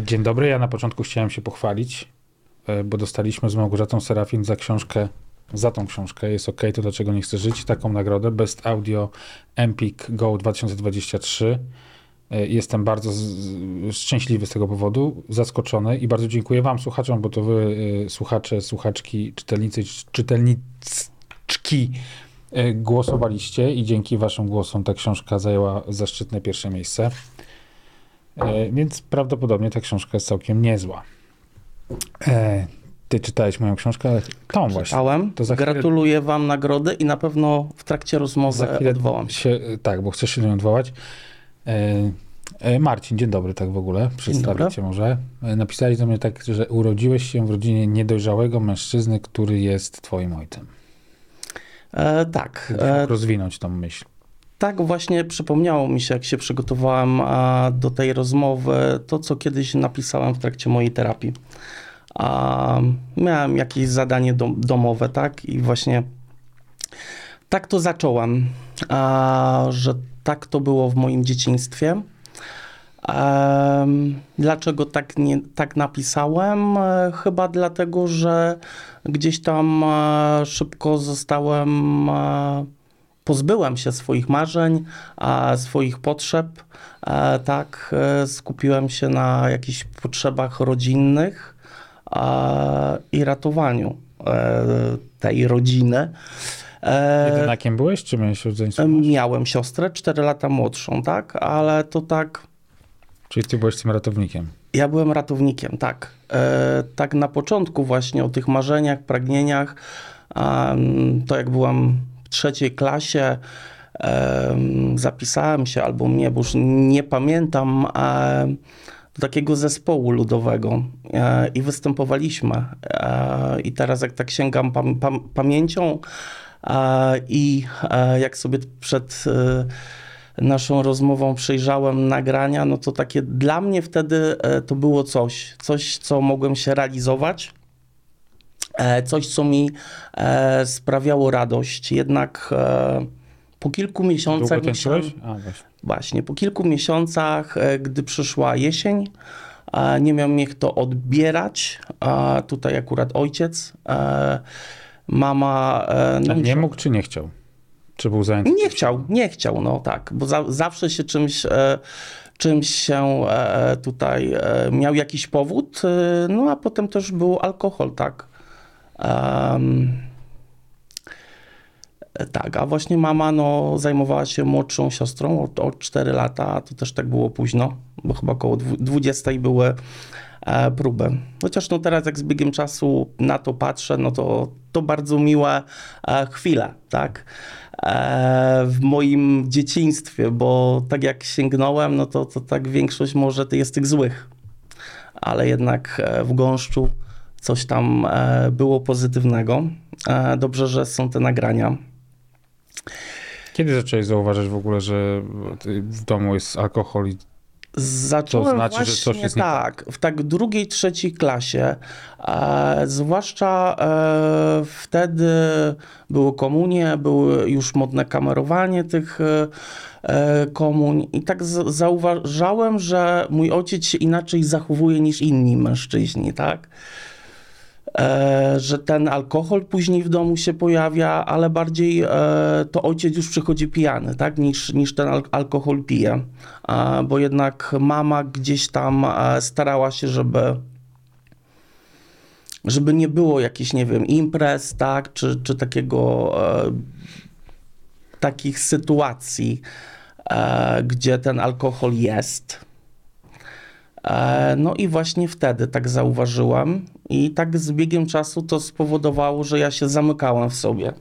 Dzień dobry, ja na początku chciałem się pochwalić, e, bo dostaliśmy z Małgorzatą Serafin za książkę, za tą książkę, jest ok, to dlaczego nie chcę żyć, taką nagrodę Best Audio Empik Go 2023. E, jestem bardzo szczęśliwy z tego powodu, zaskoczony i bardzo dziękuję wam słuchaczom, bo to wy słuchacze, słuchaczki, czytelnicy, czytelniczki głosowaliście i dzięki waszym głosom ta książka zajęła zaszczytne pierwsze miejsce. E, więc prawdopodobnie ta książka jest całkiem niezła. E, ty czytałeś moją książkę, ale tą właśnie. Czytałem. To chwilę... Gratuluję wam nagrody i na pewno w trakcie rozmowy za chwilę odwołam się. Tak, bo chcesz się niej odwołać. E, Marcin, dzień dobry, tak w ogóle. Przedstawię cię może. Napisali do mnie tak, że urodziłeś się w rodzinie niedojrzałego mężczyzny, który jest twoim ojcem. E, tak. E, rozwinąć tą myśl. Tak właśnie przypomniało mi się, jak się przygotowałem do tej rozmowy, to co kiedyś napisałem w trakcie mojej terapii. Miałem jakieś zadanie domowe, tak? I właśnie tak to zacząłem, że tak to było w moim dzieciństwie. Dlaczego tak, nie, tak napisałem? Chyba dlatego, że gdzieś tam e, szybko zostałem e, pozbyłem się swoich marzeń, swoich potrzeb, tak, e, skupiłem się na jakichś potrzebach rodzinnych i ratowaniu e, tej rodziny. E, Jedynakiem byłeś, czy miałeś rodzeństwo? Miałem siostrę, 4 lata młodszą, tak, ale to tak... Czyli ty byłeś tym ratownikiem? Ja byłem ratownikiem, tak. tak na początku właśnie o tych marzeniach, pragnieniach, to jak byłam trzeciej klasie zapisałem się, albo mnie, bo już nie pamiętam, do takiego zespołu ludowego e, i występowaliśmy. E, I teraz jak tak sięgam pam, pam, pamięcią e, i jak sobie przed naszą rozmową przejrzałem nagrania, no to takie dla mnie wtedy to było coś, coś, co mogłem się realizować E, coś, co mi e, sprawiało radość. Jednak e, po kilku miesiącach. A, właśnie. właśnie, po kilku miesiącach, gdy przyszła jesień, nie miał mnie kto odbierać. Tutaj akurat ojciec. Mama. No, nie mógł czy nie chciał? Czy był zajęty? Nie chciał, nie chciał, no tak, bo za, zawsze się czymś czymś się tutaj miał jakiś powód, no a potem też był alkohol, tak. Um, tak, a właśnie mama no, zajmowała się młodszą siostrą od, od 4 lata, to też tak było późno, bo chyba około 20 były e, próby. Chociaż no teraz jak z biegiem czasu na to patrzę, no to, to bardzo miłe e, chwile, tak? E, w moim dzieciństwie, bo tak jak sięgnąłem, no to, to tak większość może jest tych złych, ale jednak e, w gąszczu coś tam e, było pozytywnego. E, dobrze, że są te nagrania. Kiedy zacząłeś zauważyć w ogóle, że w domu jest alkohol i Zacząłem to znaczy, właśnie że coś jest tak, w tak drugiej, trzeciej klasie, e, zwłaszcza e, wtedy były komunie, były już modne kamerowanie tych e, komuń i tak z, zauważałem, że mój ojciec się inaczej zachowuje niż inni mężczyźni, tak? E, że ten alkohol później w domu się pojawia, ale bardziej e, to ojciec już przychodzi pijany, tak, niż, niż ten al alkohol pije, e, bo jednak mama gdzieś tam starała się, żeby żeby nie było jakichś, nie wiem, imprez, tak, czy, czy takiego takich sytuacji, gdzie ten alkohol jest. E, no i właśnie wtedy tak zauważyłam, i tak z biegiem czasu to spowodowało, że ja się zamykałem w sobie.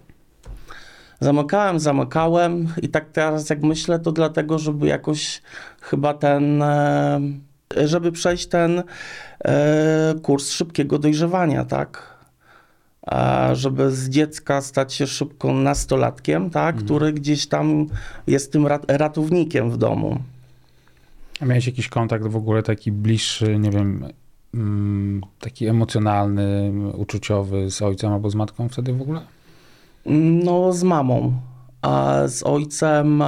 Zamykałem, zamykałem, i tak teraz, jak myślę, to dlatego, żeby jakoś chyba ten, e, żeby przejść ten e, kurs szybkiego dojrzewania, tak? żeby z dziecka stać się szybko nastolatkiem, tak? Mhm. który gdzieś tam jest tym rat ratownikiem w domu. A miałeś jakiś kontakt w ogóle taki bliższy, nie wiem, mm, taki emocjonalny, uczuciowy z ojcem albo z matką wtedy w ogóle? No, z mamą. A z ojcem.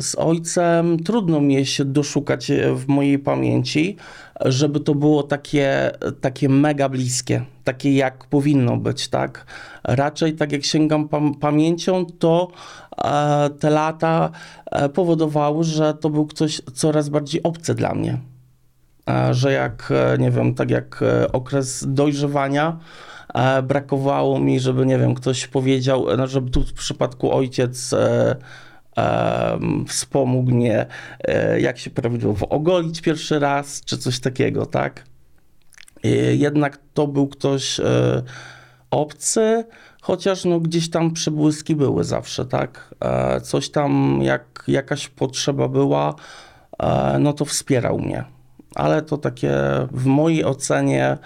Z ojcem trudno mi się doszukać e, w mojej pamięci, żeby to było takie, takie mega bliskie, takie jak powinno być, tak? Raczej tak jak sięgam pam pamięcią, to e, te lata e, powodowały, że to był ktoś coraz bardziej obcy dla mnie. E, że jak, e, nie wiem, tak jak e, okres dojrzewania, brakowało mi, żeby, nie wiem, ktoś powiedział, no, żeby tu w przypadku ojciec wspomógł mnie, e, jak się prawidłowo ogolić pierwszy raz, czy coś takiego, tak? Jednak to był ktoś e, obcy, chociaż no gdzieś tam przebłyski były zawsze, tak? E, coś tam, jak jakaś potrzeba była, no to wspierał mnie. Ale to takie w mojej ocenie,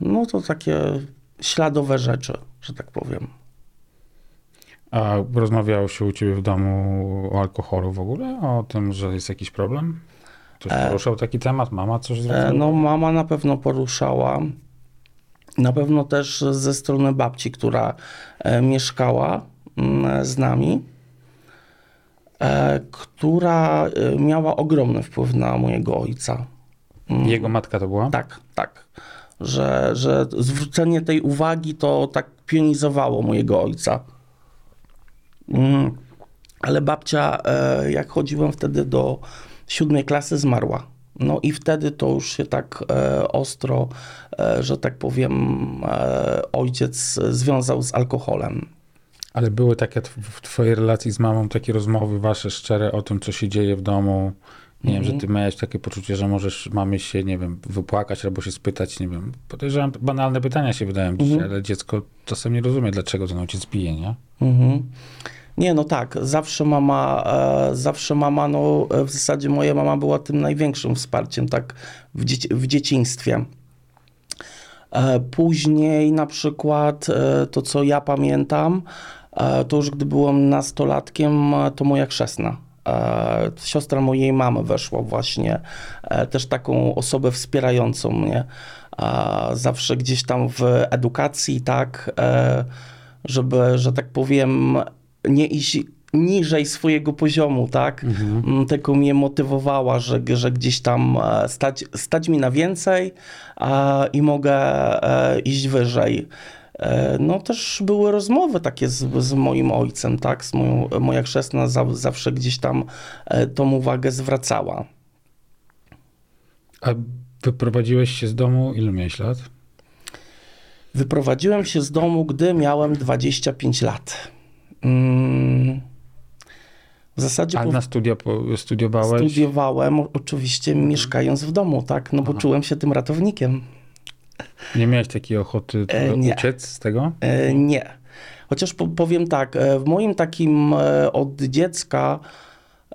no to takie śladowe rzeczy, że tak powiem. A rozmawiało się u ciebie w domu o alkoholu w ogóle? O tym, że jest jakiś problem? Ktoś e, poruszał taki temat? Mama coś zwracała? No mama na pewno poruszała. Na pewno też ze strony babci, która e, mieszkała mm, z nami, e, która miała ogromny wpływ na mojego ojca. Mm. Jego matka to była? Tak, tak. Że, że zwrócenie tej uwagi to tak pionizowało mojego ojca. Mm, ale babcia, e, jak chodziłem wtedy do siódmej klasy, zmarła. No i wtedy to już się tak e, ostro, e, że tak powiem, ojciec związał z alkoholem. Ale były takie w twojej relacji z mamą takie rozmowy wasze szczere o tym, co się dzieje w domu? Nie wiem, że ty mhm. miałeś takie poczucie, że możesz mamy się, nie wiem, wypłakać albo się spytać, nie wiem. Podejrzewam, banalne pytania się wydają dzisiaj, mhm. ale dziecko czasem nie rozumie, dlaczego ten ojciec pije, nie? Mhm. Nie, no tak, zawsze mama, e, zawsze mama, no w zasadzie moja mama była tym największym wsparciem, tak, w, dzieci w dzieciństwie. E, później na przykład e, to, co ja pamiętam, e, to już gdy byłem nastolatkiem, e, to moja chrzestna. E, siostra mojej mamy weszła właśnie, też taką osobę wspierającą mnie. zawsze gdzieś tam w edukacji, tak, żeby, że tak powiem, nie iść niżej swojego poziomu, tak? Mhm. Mm, tylko mnie motywowała, że, że gdzieś tam e, stać, stać mi na więcej a, i mogę e, iść wyżej. E, no też były rozmowy takie z, z moim ojcem, tak? Z moją, moja chrzestna za, zawsze gdzieś tam tą uwagę zwracała. A wyprowadziłeś się z domu, ile miałeś lat? Wyprowadziłem się z domu, gdy miałem 25 lat. Mm, w zasadzie. A na studia studiowałeś? Studiowałem oczywiście mieszkając w domu, tak, no bo Aha. czułem się tym ratownikiem. Nie miałeś takiej ochoty e, nie. uciec z tego? E, nie. Chociaż powiem tak, e, w moim takim e, od dziecka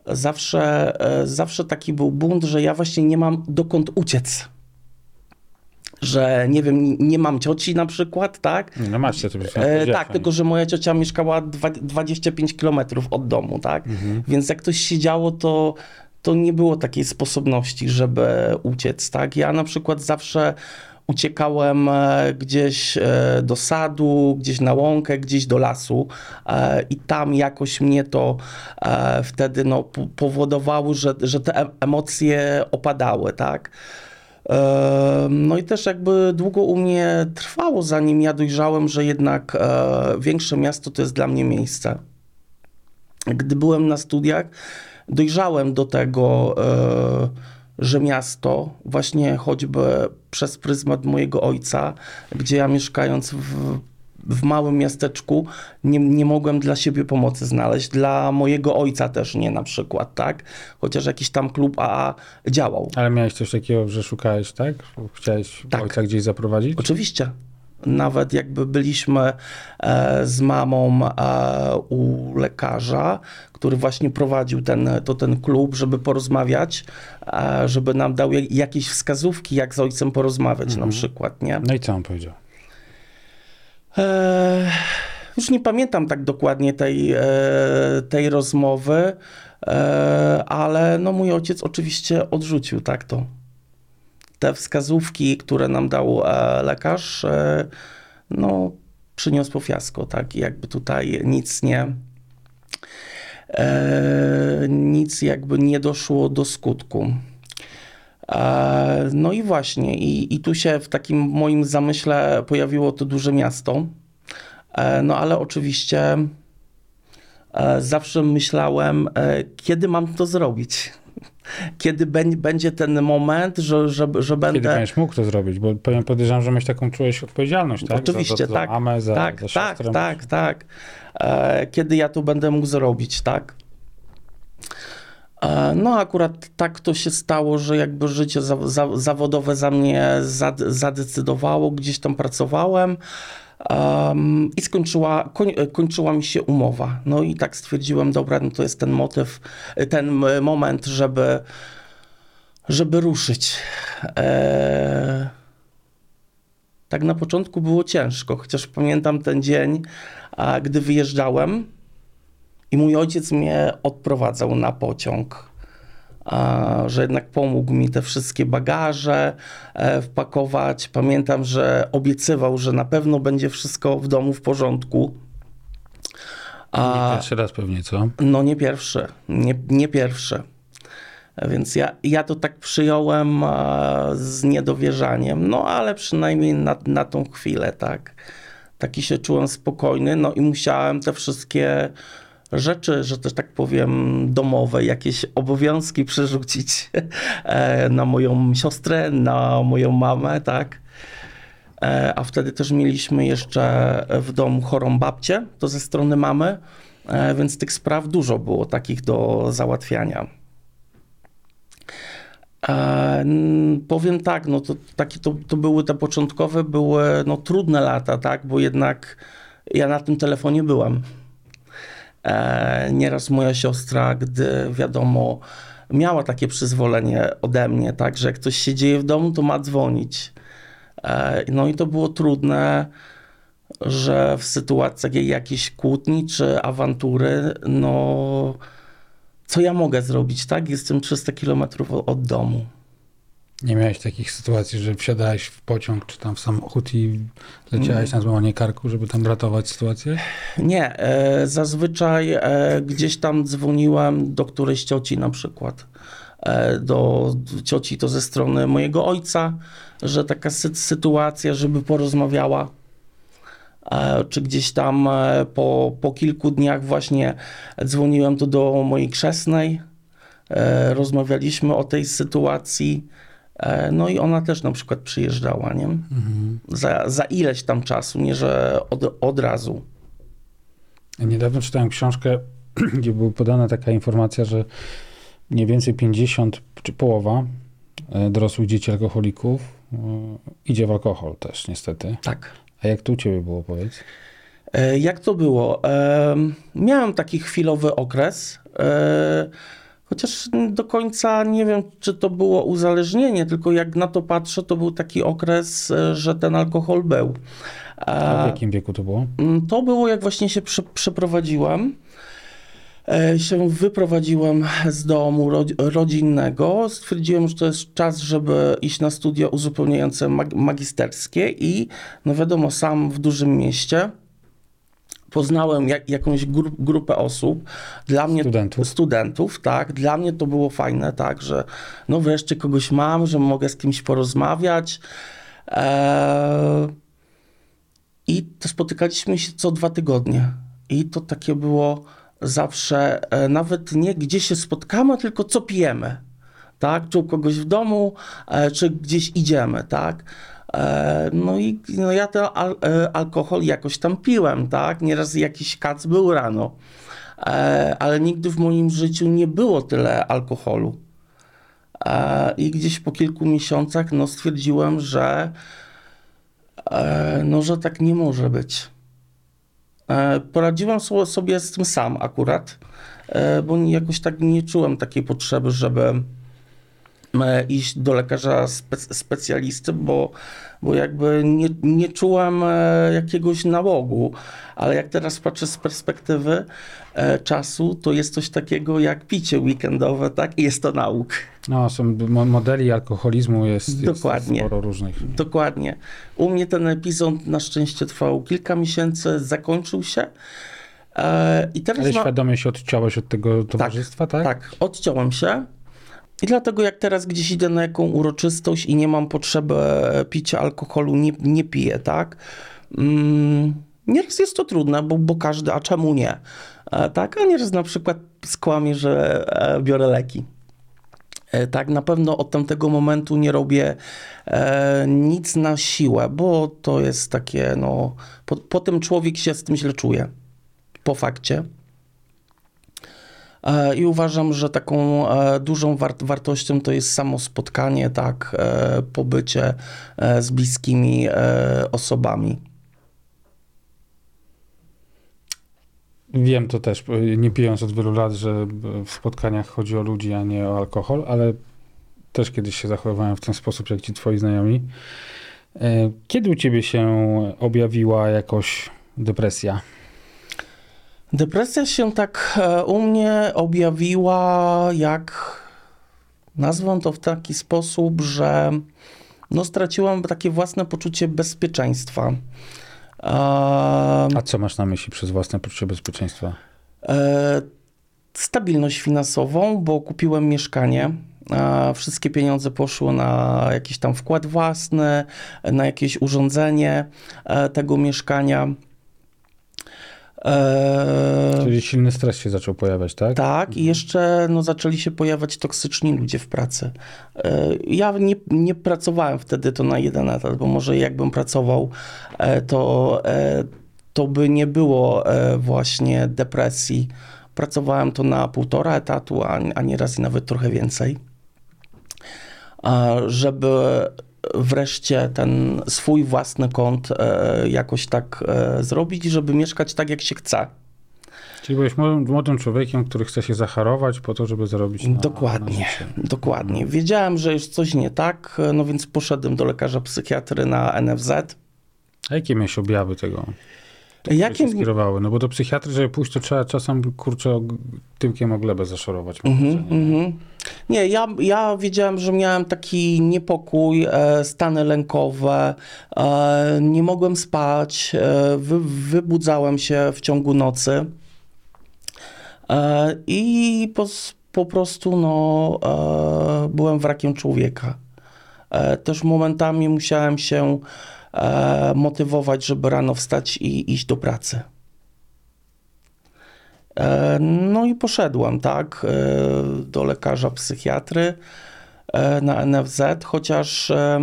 zawsze, e, zawsze taki był bunt, że ja właśnie nie mam dokąd uciec że nie wiem, nie mam cioci na przykład, tak? No masz to e, Tak, tylko że moja ciocia mieszkała 25 kilometrów od domu, tak? Mhm. Więc jak coś się działo, to, to nie było takiej sposobności, żeby uciec, tak? Ja na przykład zawsze uciekałem e, gdzieś e, do sadu, gdzieś na łąkę, gdzieś do lasu e, i tam jakoś mnie to wtedy no, powodowało, że, że te emocje opadały, tak? No i też jakby długo u mnie trwało, zanim ja dojrzałem, że jednak e, większe miasto to jest dla mnie miejsce. Gdy byłem na studiach, dojrzałem do tego, e, że miasto, właśnie choćby przez pryzmat mojego ojca, gdzie ja mieszkając w w małym miasteczku nie, nie mogłem dla siebie pomocy znaleźć, dla mojego ojca też nie na przykład, tak? Chociaż jakiś tam klub AA działał. Ale miałeś coś takiego, że szukałeś, tak? Chciałeś tak. ojca gdzieś zaprowadzić? Oczywiście. Nawet jakby byliśmy e, z mamą e, u lekarza, który właśnie prowadził ten, to ten klub, żeby porozmawiać, e, żeby nam dał jakieś wskazówki, jak z ojcem porozmawiać mhm. na przykład, nie? No i co on powiedział? E, już nie pamiętam tak dokładnie tej, e, tej rozmowy, e, ale no mój ojciec oczywiście odrzucił tak to. Te wskazówki, które nam dał e, lekarz, e, no przyniosło fiasko, tak? Jakby tutaj nic nie, e, nic jakby nie doszło do skutku. No i właśnie, i, i tu się w takim moim zamyśle pojawiło to duże miasto. E, no ale oczywiście e, zawsze myślałem, e, kiedy mam to zrobić. Kiedy będzie ten moment, że, że, że będę. Kiedy będziesz mógł to zrobić? Bo podejrzewam, że mieć taką czułeś odpowiedzialność, tak? Oczywiście, za, za, tak. Za mamę, za, tak, za tak, tak, tak. Kiedy ja to będę mógł zrobić, tak? No, akurat tak to się stało, że jakby życie za, za, zawodowe za mnie zadecydowało, gdzieś tam pracowałem. Um, I skończyła, koń, kończyła mi się umowa. No i tak stwierdziłem, dobra, no to jest ten motyw, ten moment, żeby, żeby ruszyć. E, tak na początku było ciężko, chociaż pamiętam ten dzień, a, gdy wyjeżdżałem i mój ojciec mnie odprowadzał na pociąg że jednak pomógł mi te wszystkie bagaże e, wpakować. Pamiętam, że obiecywał, że na pewno będzie wszystko w domu w porządku. A, nie pierwszy raz pewnie, co? No nie pierwszy, nie, nie pierwszy. Więc ja, ja to tak przyjąłem z niedowierzaniem, no ale przynajmniej na, na tą chwilę, tak. Taki się czułem spokojny, no i musiałem te wszystkie rzeczy, że też tak powiem, domowe, jakieś obowiązki przerzucić e, na moją siostrę, na moją mamę, tak. E, a wtedy też mieliśmy jeszcze w domu chorą babcię, to ze strony mamy, e, więc tych spraw dużo było takich do załatwiania. E, powiem tak, no to, takie to, to były te początkowe, były no, trudne lata, tak, bo jednak ja na tym telefonie byłem. E, nieraz moja siostra, gdy wiadomo, miała takie przyzwolenie ode mnie, tak, że jak coś się dzieje w domu, to ma dzwonić. E, no i to było trudne, że w sytuacjach jakiejś kłótni czy awantury, no co ja mogę zrobić, tak? Jestem 300 kilometrów od domu. Nie miałeś takich sytuacji, że wsiadałeś w pociąg czy tam w samochód i leciałeś na złamanie karku, żeby tam ratować sytuację? Nie. E, zazwyczaj e, gdzieś tam dzwoniłem do którejś cioci na przykład. E, do cioci to ze strony mojego ojca, że taka sy sytuacja, żeby porozmawiała. E, czy gdzieś tam e, po, po kilku dniach właśnie dzwoniłem tu do mojej krzesnej. E, rozmawialiśmy o tej sytuacji no i ona też na przykład przyjeżdżała, nie? Mhm. Za, za ileś tam czasu, nie że od, od razu. niedawno czytałem książkę, gdzie była podana taka informacja, że mniej więcej 50 czy połowa e, dorosłych dzieci alkoholików e, idzie w alkohol też niestety. Tak. A jak to u ciebie było, powiedz? Jak to było? Miałem taki chwilowy okres. Chociaż do końca nie wiem, czy to było uzależnienie, tylko jak na to patrzę, to był taki okres, e, że ten alkohol był. A w jakim wieku to było? Mm, to było, jak właśnie się prze, przeprowadziłem. E, się wyprowadziłem z domu rodzinnego. Stwierdziłem, że to jest czas, żeby iść na studia uzupełniające magisterskie i no wiadomo, sam w dużym mieście poznałem jak, jakąś gru, grupę osób, dla mnie studentów. studentów, tak, dla mnie to było fajne, tak, że no wreszcie kogoś mam, że mogę z kimś porozmawiać. Eee, I to spotykaliśmy się co dwa tygodnie. I to takie było zawsze, e, nawet nie gdzie się spotkamy, tylko co pijemy. Tak, czy u kogoś w domu, e, czy gdzieś idziemy, tak. E, no i no ja ten al e, alkohol jakoś tam piłem, tak? Nieraz jakiś kac był rano, e, ale nigdy w moim życiu nie było tyle alkoholu. I gdzieś po kilku miesiącach no, stwierdziłem, że no, że tak nie może być. Poradziłem sobie z tym sam akurat, bo jakoś tak nie czułem takiej potrzeby, żeby iść do lekarza spe specjalisty, bo, bo jakby nie, nie czułem jakiegoś nałogu, ale jak teraz patrzę z perspektywy czasu, to jest coś takiego jak picie weekendowe, tak? I jest to nauk. No, są modeli alkoholizmu, jest, Dokładnie. jest sporo różnych. Dokładnie. U mnie ten epizod na szczęście trwał kilka miesięcy, zakończył się. E, I teraz Ale ma... świadomie się odciąłeś od tego towarzystwa, tak? Tak, tak odciąłem się. I dlatego jak teraz gdzieś idę na jaką uroczystość i nie mam potrzeby picia alkoholu, nie, nie piję, tak? Mm, nieraz jest to trudne, bo, bo każdy, a czemu nie? E, tak, a nieraz na przykład skłamie, że e, biorę leki. E, tak, na pewno od tamtego momentu nie robię e, nic na siłę, bo to jest takie, no, po, potem człowiek się z tym źle czuje, po fakcie. E, I uważam, że taką e, dużą wart wartością to jest samo spotkanie, tak, e, pobycie z bliskimi osobami. Wiem to też, nie pijąc od wielu lat, że w spotkaniach chodzi o ludzi, a nie o alkohol, ale też kiedyś się zachowywałem w ten sposób, jak ci twoi znajomi. Kiedy u ciebie się objawiła jakoś depresja? Depresja się tak e, u mnie objawiła, jak nazwę to w taki sposób, że no, straciłam takie własne poczucie bezpieczeństwa. A co masz na myśli przez własne poczucie bezpieczeństwa? E, stabilność finansową, bo kupiłem mieszkanie. Wszystkie pieniądze poszły na jakiś tam wkład własny, na jakieś urządzenie e, tego mieszkania. Eee, Czyli silny stres się zaczął pojawiać, tak? Tak, i jeszcze no, zaczęli się pojawiać toksyczni ludzie w pracy. Eee, ja nie, nie pracowałem wtedy to na jeden etat, bo może jakbym pracował, e, to, e, to by nie było e, właśnie depresji. Pracowałem to na półtora etatu, a, a nieraz i nawet trochę więcej. Żeby wreszcie ten swój własny kąt e, jakoś tak e, zrobić, żeby mieszkać tak, jak się chce. Czyli byłeś młodym człowiekiem, który chce się zacharować po to, żeby zarobić na Dokładnie, na dokładnie. Wiedziałem, że jest coś nie tak, no więc poszedłem do lekarza psychiatry na NFZ. A jakie miałeś objawy tego? Jakie skierowały? No bo do psychiatry, żeby pójść, to trzeba czasem, kurczę, tyłkiem o glebę zaszorować. Mm -hmm, nie? Mm -hmm. nie, ja, ja wiedziałem, że miałem taki niepokój, e, stany lękowe, e, nie mogłem spać, e, wy, wybudzałem się w ciągu nocy e, i po, po prostu no, e, byłem wrakiem człowieka. E, też momentami musiałem się e, motywować, żeby rano wstać i iść do pracy. E, no i poszedłem, tak, e, do lekarza psychiatry e, na NFZ, chociaż e,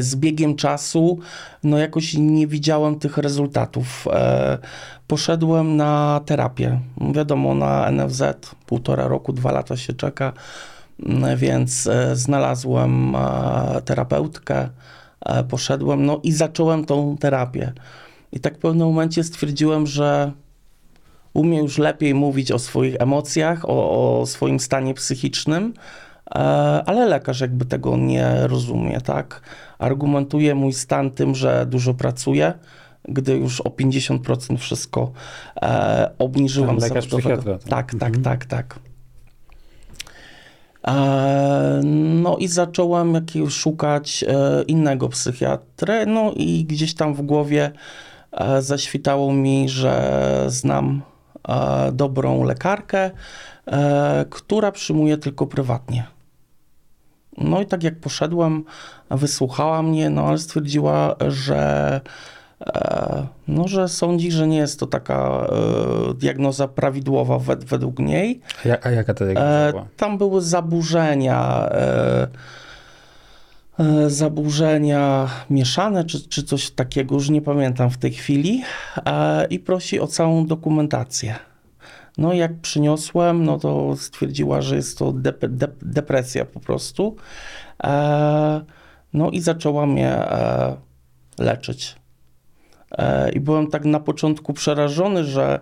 z biegiem czasu, no jakoś nie widziałem tych rezultatów. E, poszedłem na terapię. Wiadomo, na NFZ półtora roku, dwa lata się czeka, więc e, znalazłem terapeutkę, poszedłem, no i zacząłem tą terapię. I tak w pewnym momencie stwierdziłem, że umiem już lepiej mówić o swoich emocjach, o, o swoim stanie psychicznym, e, ale lekarz jakby tego nie rozumie, tak? Argumentuje mój stan tym, że dużo pracuję, gdy już o 50% wszystko e, obniżyłem. lekarz psychiatra. Tak, tak, mhm. tak, tak. E, no i zacząłem jakiegoś szukać e, innego psychiatry, no i gdzieś tam w głowie e, zaświtało mi, że znam dobrą lekarkę, która przyjmuje tylko prywatnie. No i tak jak poszedłem, wysłuchała mnie, no ale stwierdziła, że E, no, że sądzi, że nie jest to taka e, diagnoza prawidłowa wed według niej. A, jaka to diagnoza e, była? Tam były zaburzenia, e, e, zaburzenia mieszane, czy, czy coś takiego, już nie pamiętam w tej chwili, e, i prosi o całą dokumentację. No jak przyniosłem, no to stwierdziła, że jest to dep depresja po prostu. No i zaczęła mnie e, leczyć. E, I byłem tak na początku przerażony, że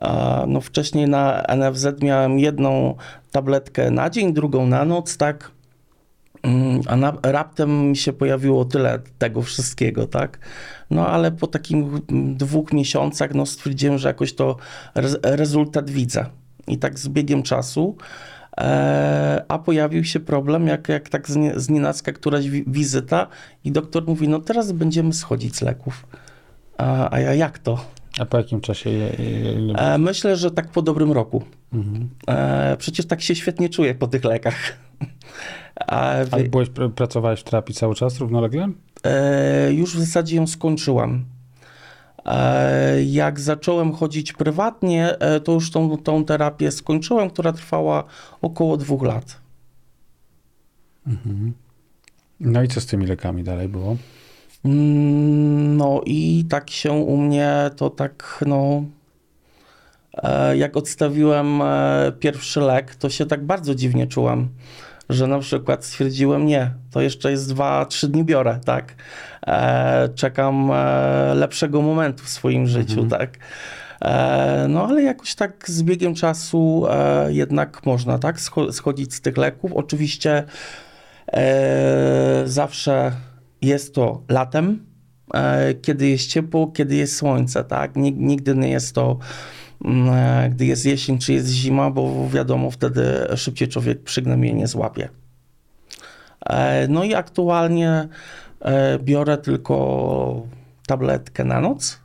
e, no wcześniej na NFZ miałem jedną tabletkę na dzień, drugą na noc, tak? Mm, a na, raptem mi się pojawiło tyle tego wszystkiego, tak? No ale po takim dwóch miesiącach no, stwierdziłem, że jakoś to re rezultat widzę. I tak z biegiem czasu, e, a pojawił się problem, jak, jak tak z, nienacka któraś wi wizyta i doktor mówi, no teraz będziemy schodzić z leków. A, a ja jak to? A po jakim czasie? Je, je, e, myślę, że tak po dobrym roku. Mhm. E, przecież tak się świetnie czuję po tych lekach. A, wy... byłeś, pracowałeś w terapii cały czas równolegle? E, już w zasadzie ją skończyłam. E, jak zacząłem chodzić prywatnie, e, to już tą, tą terapię skończyłem, która trwała około dwóch lat. Mhm. No i co z tymi lekami dalej było? Mm, no i tak się u mnie to tak, no. E, jak odstawiłem pierwszy lek, to się tak bardzo dziwnie czułem że na przykład stwierdziłem, nie, to jeszcze jest dwa, trzy dni biorę, tak? E, czekam e, lepszego momentu w swoim życiu, mhm. tak? E, no ale jakoś tak z biegiem czasu e, jednak można, tak? Schodzić z tych leków. Oczywiście e, zawsze jest to latem, e, kiedy jest ciepło, kiedy jest słońce, tak? Nigdy nie jest to Mm, e, gdy jest jesień czy jest zima, bo wiadomo, wtedy szybciej człowiek przygnębienie złapie. E, no i aktualnie biorę tylko tabletkę na noc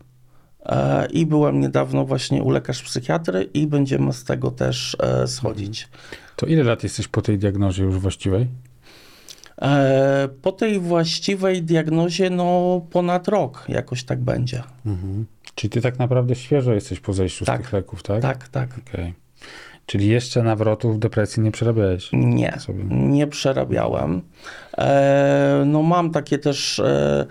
i byłem niedawno właśnie u lekarz psychiatry i będziemy z tego też schodzić. To ile lat jesteś po tej diagnozie już właściwej? Po tej właściwej diagnozie, no ponad rok jakoś tak będzie. Mhm. Czyli ty tak naprawdę świeżo jesteś po zejściu tak, z tych leków, tak? Tak, tak. Okay. Czyli jeszcze nawrotów depresji nie przerabiałeś? Nie, sobie. nie przerabiałem. E, no mam takie też e,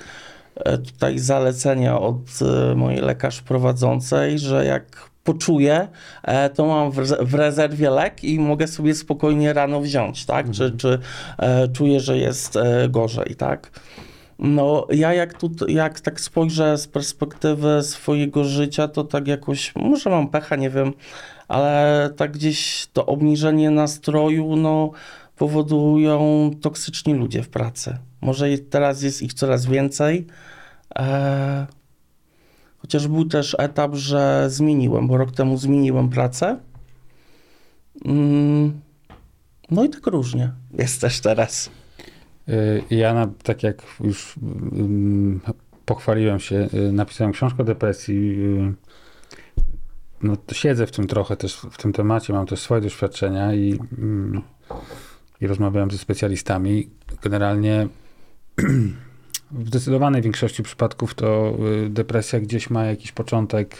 e tutaj zalecenia od e, mojej lekarz prowadzącej, że jak poczuję, e, to mam w rezerwie lek i mogę sobie spokojnie rano wziąć, tak? Mhm. Czy, czy e, czuję, że jest gorzej, tak? No, ja jak, tu, jak tak spojrzę z perspektywy swojego życia, to tak jakoś, może mam pecha, nie wiem, ale tak gdzieś to obniżenie nastroju, no, powodują toksyczni ludzie w pracy. Może teraz jest ich coraz więcej. E, chociaż był też etap, że zmieniłem, bo rok temu zmieniłem pracę. Mm, no i tak różnie jest też teraz. Y, ja, na, tak jak już um, pochwaliłem się, y, napisałem książkę o depresji. Y, no, siedzę w tym trochę też, w tym temacie, mam też swoje doświadczenia i, um, i rozmawiałem ze specjalistami. Generalnie w zdecydowanej większości przypadków to depresja gdzieś ma jakiś początek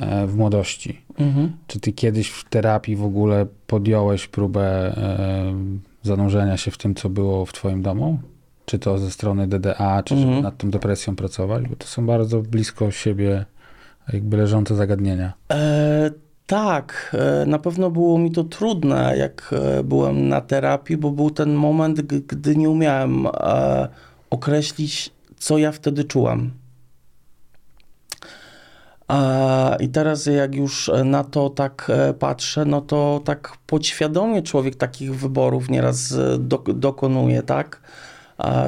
e, w młodości. Mhm. Czy ty kiedyś w terapii w ogóle podjąłeś próbę e, zanurzenia się w tym, co było w twoim domu? Czy to ze strony DDA, czy mhm. nad tą depresją pracować? Bo to są bardzo blisko siebie jakby leżące zagadnienia. E, tak, e, na pewno było mi to trudne, jak byłem na terapii, bo był ten moment, gdy nie umiałem określić, co ja wtedy czułem. I teraz jak już na to tak e, patrzę, no to tak podświadomie człowiek takich wyborów nieraz e, do, dokonuje, tak?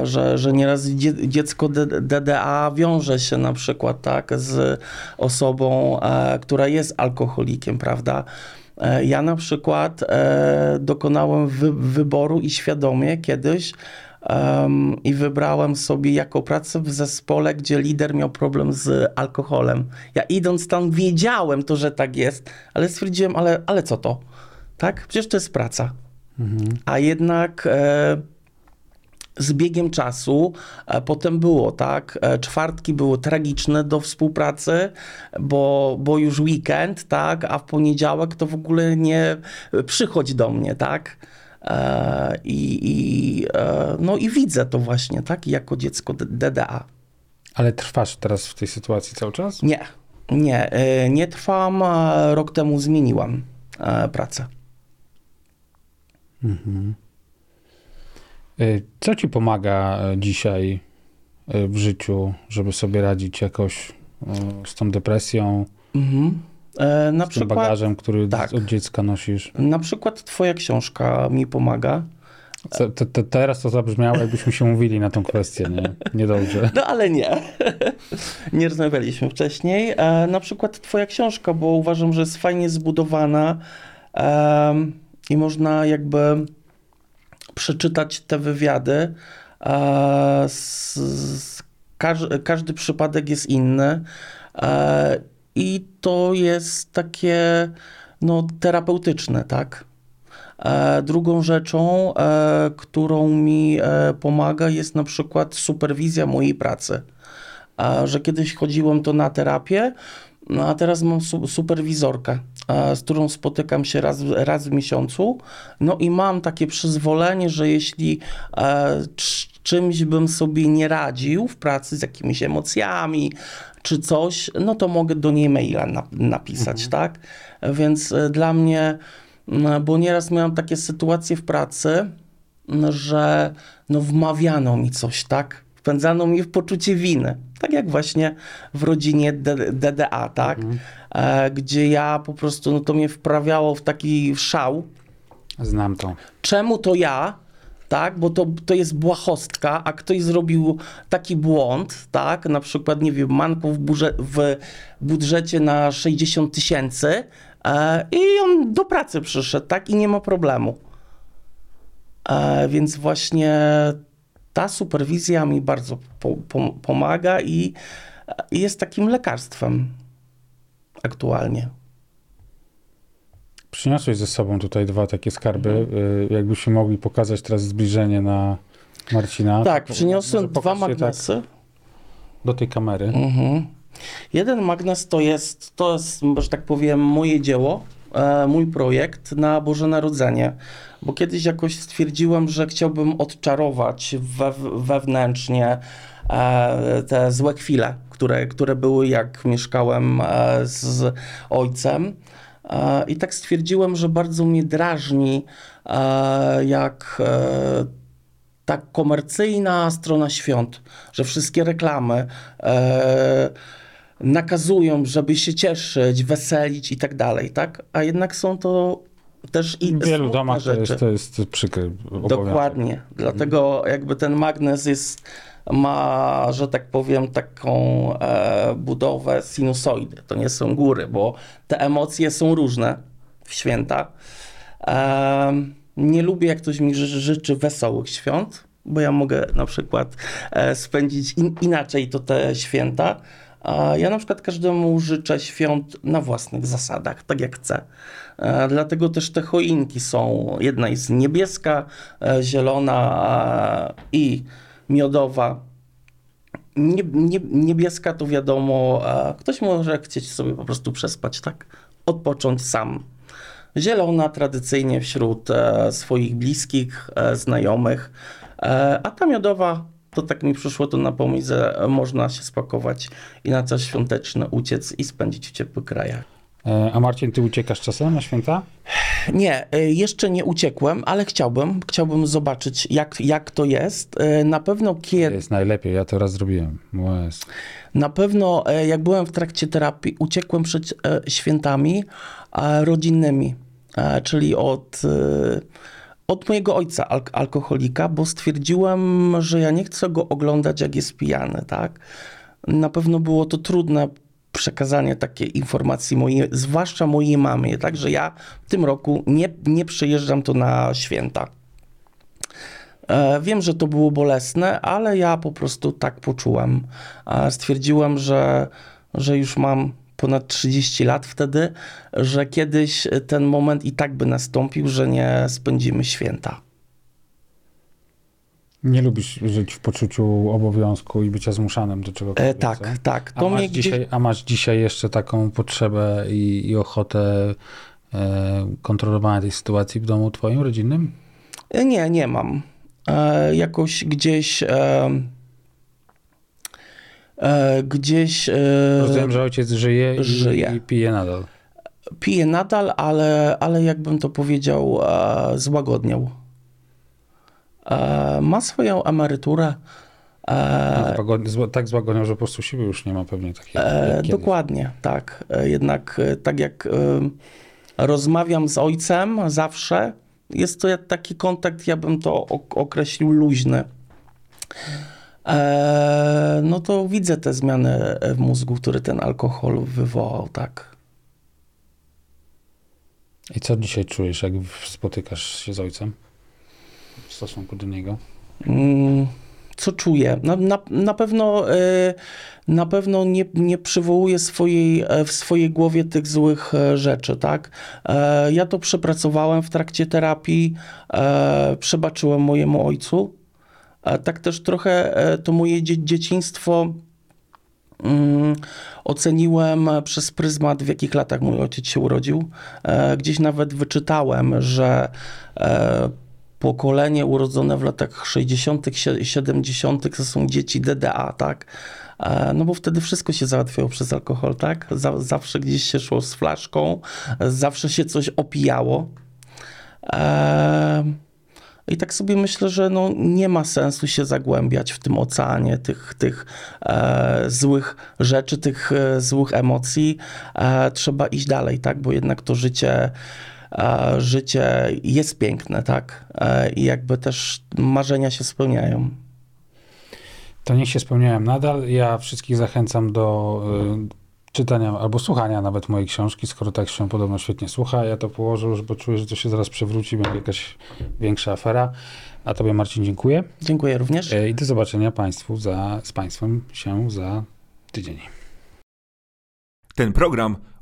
Że, że nieraz dziecko DDA wiąże się na przykład tak z osobą, e, która jest alkoholikiem, prawda? Ja na przykład dokonałem wy, wyboru i świadomie kiedyś Um, I wybrałem sobie jako pracę w zespole, gdzie lider miał problem z alkoholem. Ja idąc tam wiedziałem to, że tak jest, ale stwierdziłem, ale, ale co to? Tak? Przecież to jest praca. Mhm. A jednak e, z biegiem czasu e, potem było, tak? E, czwartki były tragiczne do współpracy, bo, bo już weekend, tak? A w poniedziałek to w ogóle nie przychodź do mnie, tak? E, I, i, e, no i widzę to właśnie, tak, jako dziecko DDA. Ale trwasz teraz w tej sytuacji cały czas? Nie, nie, e, nie trwam. Rok temu zmieniłam pracę. Mhm. Co ci pomaga dzisiaj w życiu, żeby sobie radzić jakoś z tą depresją? Mhm. E, na z przykład, bagażem, który tak, od dziecka nosisz. Na przykład twoja książka mi pomaga. te, te, teraz to zabrzmiało, jakbyśmy się mówili na tą kwestię, nie? Niedobrze. No ale nie. nie rozmawialiśmy wcześniej. E, na przykład twoja książka, bo uważam, że jest fajnie zbudowana i można jakby przeczytać te wywiady. E, z, z, każdy, każdy przypadek jest inny. I to jest takie no, terapeutyczne, tak? E, drugą rzeczą, e, którą mi e, pomaga, jest na przykład superwizja mojej pracy. Że kiedyś chodziłem to na terapię, no a teraz mam su superwizorkę, z którą spotykam się raz, raz w miesiącu. No i mam takie przyzwolenie, że jeśli czymś bym sobie nie radził w pracy z jakimiś emocjami czy coś, no to mogę do niej maila na, napisać, mhm. tak? Więc e, dla mnie, bo nieraz miałem takie sytuacje w pracy, że no wmawiano mi coś, tak? Wpędzano mi w poczucie winy. Tak jak właśnie w rodzinie DDA, tak? Mhm. E, gdzie ja po prostu, no to mnie wprawiało w taki szał. Znam to. Czemu to ja? tak, bo to, to jest błahostka, a ktoś zrobił taki błąd, tak, na przykład, nie wiem, manko w, w budżecie na 60 tysięcy e, i on do pracy przyszedł, tak, i nie ma problemu. E, więc właśnie ta superwizja mi bardzo po, po, pomaga i, i jest takim lekarstwem aktualnie. Przyniosłeś ze sobą tutaj dwa takie skarby. Mhm. Jakbyśmy mogli pokazać teraz zbliżenie na Marcina. Tak, przyniosłem dwa tak magnesy. Tak do tej kamery. Mhm. Jeden magnes to jest, to jest, że tak powiem, moje dzieło, e, mój projekt na Boże Narodzenie. Bo kiedyś jakoś stwierdziłem, że chciałbym odczarować we, wewnętrznie e, te złe chwile, które, które były jak mieszkałem e, z ojcem. I tak stwierdziłem, że bardzo mnie drażni, jak e, ta komercyjna strona świąt, że wszystkie reklamy e, nakazują, żeby się cieszyć, weselić i tak dalej, tak? A jednak są to też i w wielu domach rzeczy. to jest, to jest przykry Dokładnie. Dlatego jakby ten magnes jest ma, że tak powiem, taką e, budowę sinusoidy. To nie są góry, bo te emocje są różne w święta. E, nie lubię, jak ktoś mi życzy wesołych świąt, bo ja mogę na przykład e, spędzić in, inaczej to te święta. Ja na przykład każdemu życzę świąt na własnych zasadach, tak jak chcę. E, dlatego też te choinki są, jedna jest niebieska, e, zielona i miodowa. Nie, nie, niebieska to wiadomo, ktoś może chcieć sobie po prostu przespać, tak? Odpocząć sam. Zielona tradycyjnie wśród e, swoich bliskich, e, znajomych, e, a ta miodowa to tak mi przyszło to na pomysł, że można się spakować i na coś świąteczne uciec i spędzić w ciepłych krajach. A Marcin, ty uciekasz czasem na święta? Nie, e, jeszcze nie uciekłem, ale chciałbym. Chciałbym zobaczyć, jak, jak to jest. E, na pewno kiedy. Jest najlepiej, ja to raz zrobiłem. Jest. Na pewno, jak byłem w trakcie terapii, uciekłem przed świętami rodzinnymi, czyli od, od mojego ojca, alkoholika, bo stwierdziłem, że ja nie chcę go oglądać, jak jest pijany, tak? Na pewno było to trudne przekazanie takiej informacji mojej, zwłaszcza mojej mamie. Także ja w tym roku nie, nie przyjeżdżam tu na święta. E, wiem, że to było bolesne, ale ja po prostu tak poczułem. Stwierdziłem, że, że już mam ponad 30 lat wtedy, że kiedyś ten moment i tak by nastąpił, że nie spędzimy święta. Nie lubisz żyć w poczuciu obowiązku i bycia zmuszanym do czegokolwiek. E, tak, tak. To a, masz dzisiaj, a masz dzisiaj jeszcze taką potrzebę i, i ochotę e, kontrolowania tej sytuacji w domu twoim, rodzinnym? E, nie, nie mam. E, jakoś gdzieś... E, e gdzieś... Rozumiem, że ojciec żyje, i, żyje. i pije nadal. Pije nadal, ale, ale jakbym to powiedział, złagodniał. E, ma swoją emeryturę. E, no, tak złagodniał, że po prostu siły już nie ma pewnie takiej. E, dokładnie, tak. Jednak tak jak rozmawiam z ojcem zawsze, jest to taki kontakt, ja bym to określił luźny. No to widzę te zmiany w mózgu, który ten alkohol wywołał, tak. I co dzisiaj czujesz, jak spotykasz się z ojcem stosunku do niego? Mm, co czuję? Na, na, na pewno, e, na pewno nie, nie przywołuję swojej, e, w swojej głowie tych złych rzeczy, tak? Ja to przepracowałem w trakcie terapii, przebaczyłem mojemu ojcu, tak też trochę e, to moje dzie dzieciństwo mm, oceniłem przez pryzmat, w jakich latach mój ojciec się urodził. E, gdzieś nawet wyczytałem, że e, pokolenie urodzone w latach 60., 70. to są dzieci DDA, tak? No bo wtedy wszystko się załatwiało przez alkohol, tak? Zawsze gdzieś się szło z flaszką, zawsze się coś opijało. Eee, i tak sobie myślę, że no, nie ma sensu się zagłębiać w tym oceanie tych, tych e, złych rzeczy, tych e, złych emocji. E, trzeba iść dalej, tak? Bo jednak to życie e, życie jest piękne, tak? E, I jakby też marzenia się spełniają. To niech się spełniają nadal. Ja wszystkich zachęcam do e, czytania albo słuchania nawet mojej książki, skoro tak się podobno świetnie słucha. Ja to położę już, bo czuję, że to się zaraz przewróci, będzie jakaś większa afera. A tobie Marcin dziękuję. Dziękuję również. E, I do zobaczenia Państwu za, z Państwem się za tydzień. Ten program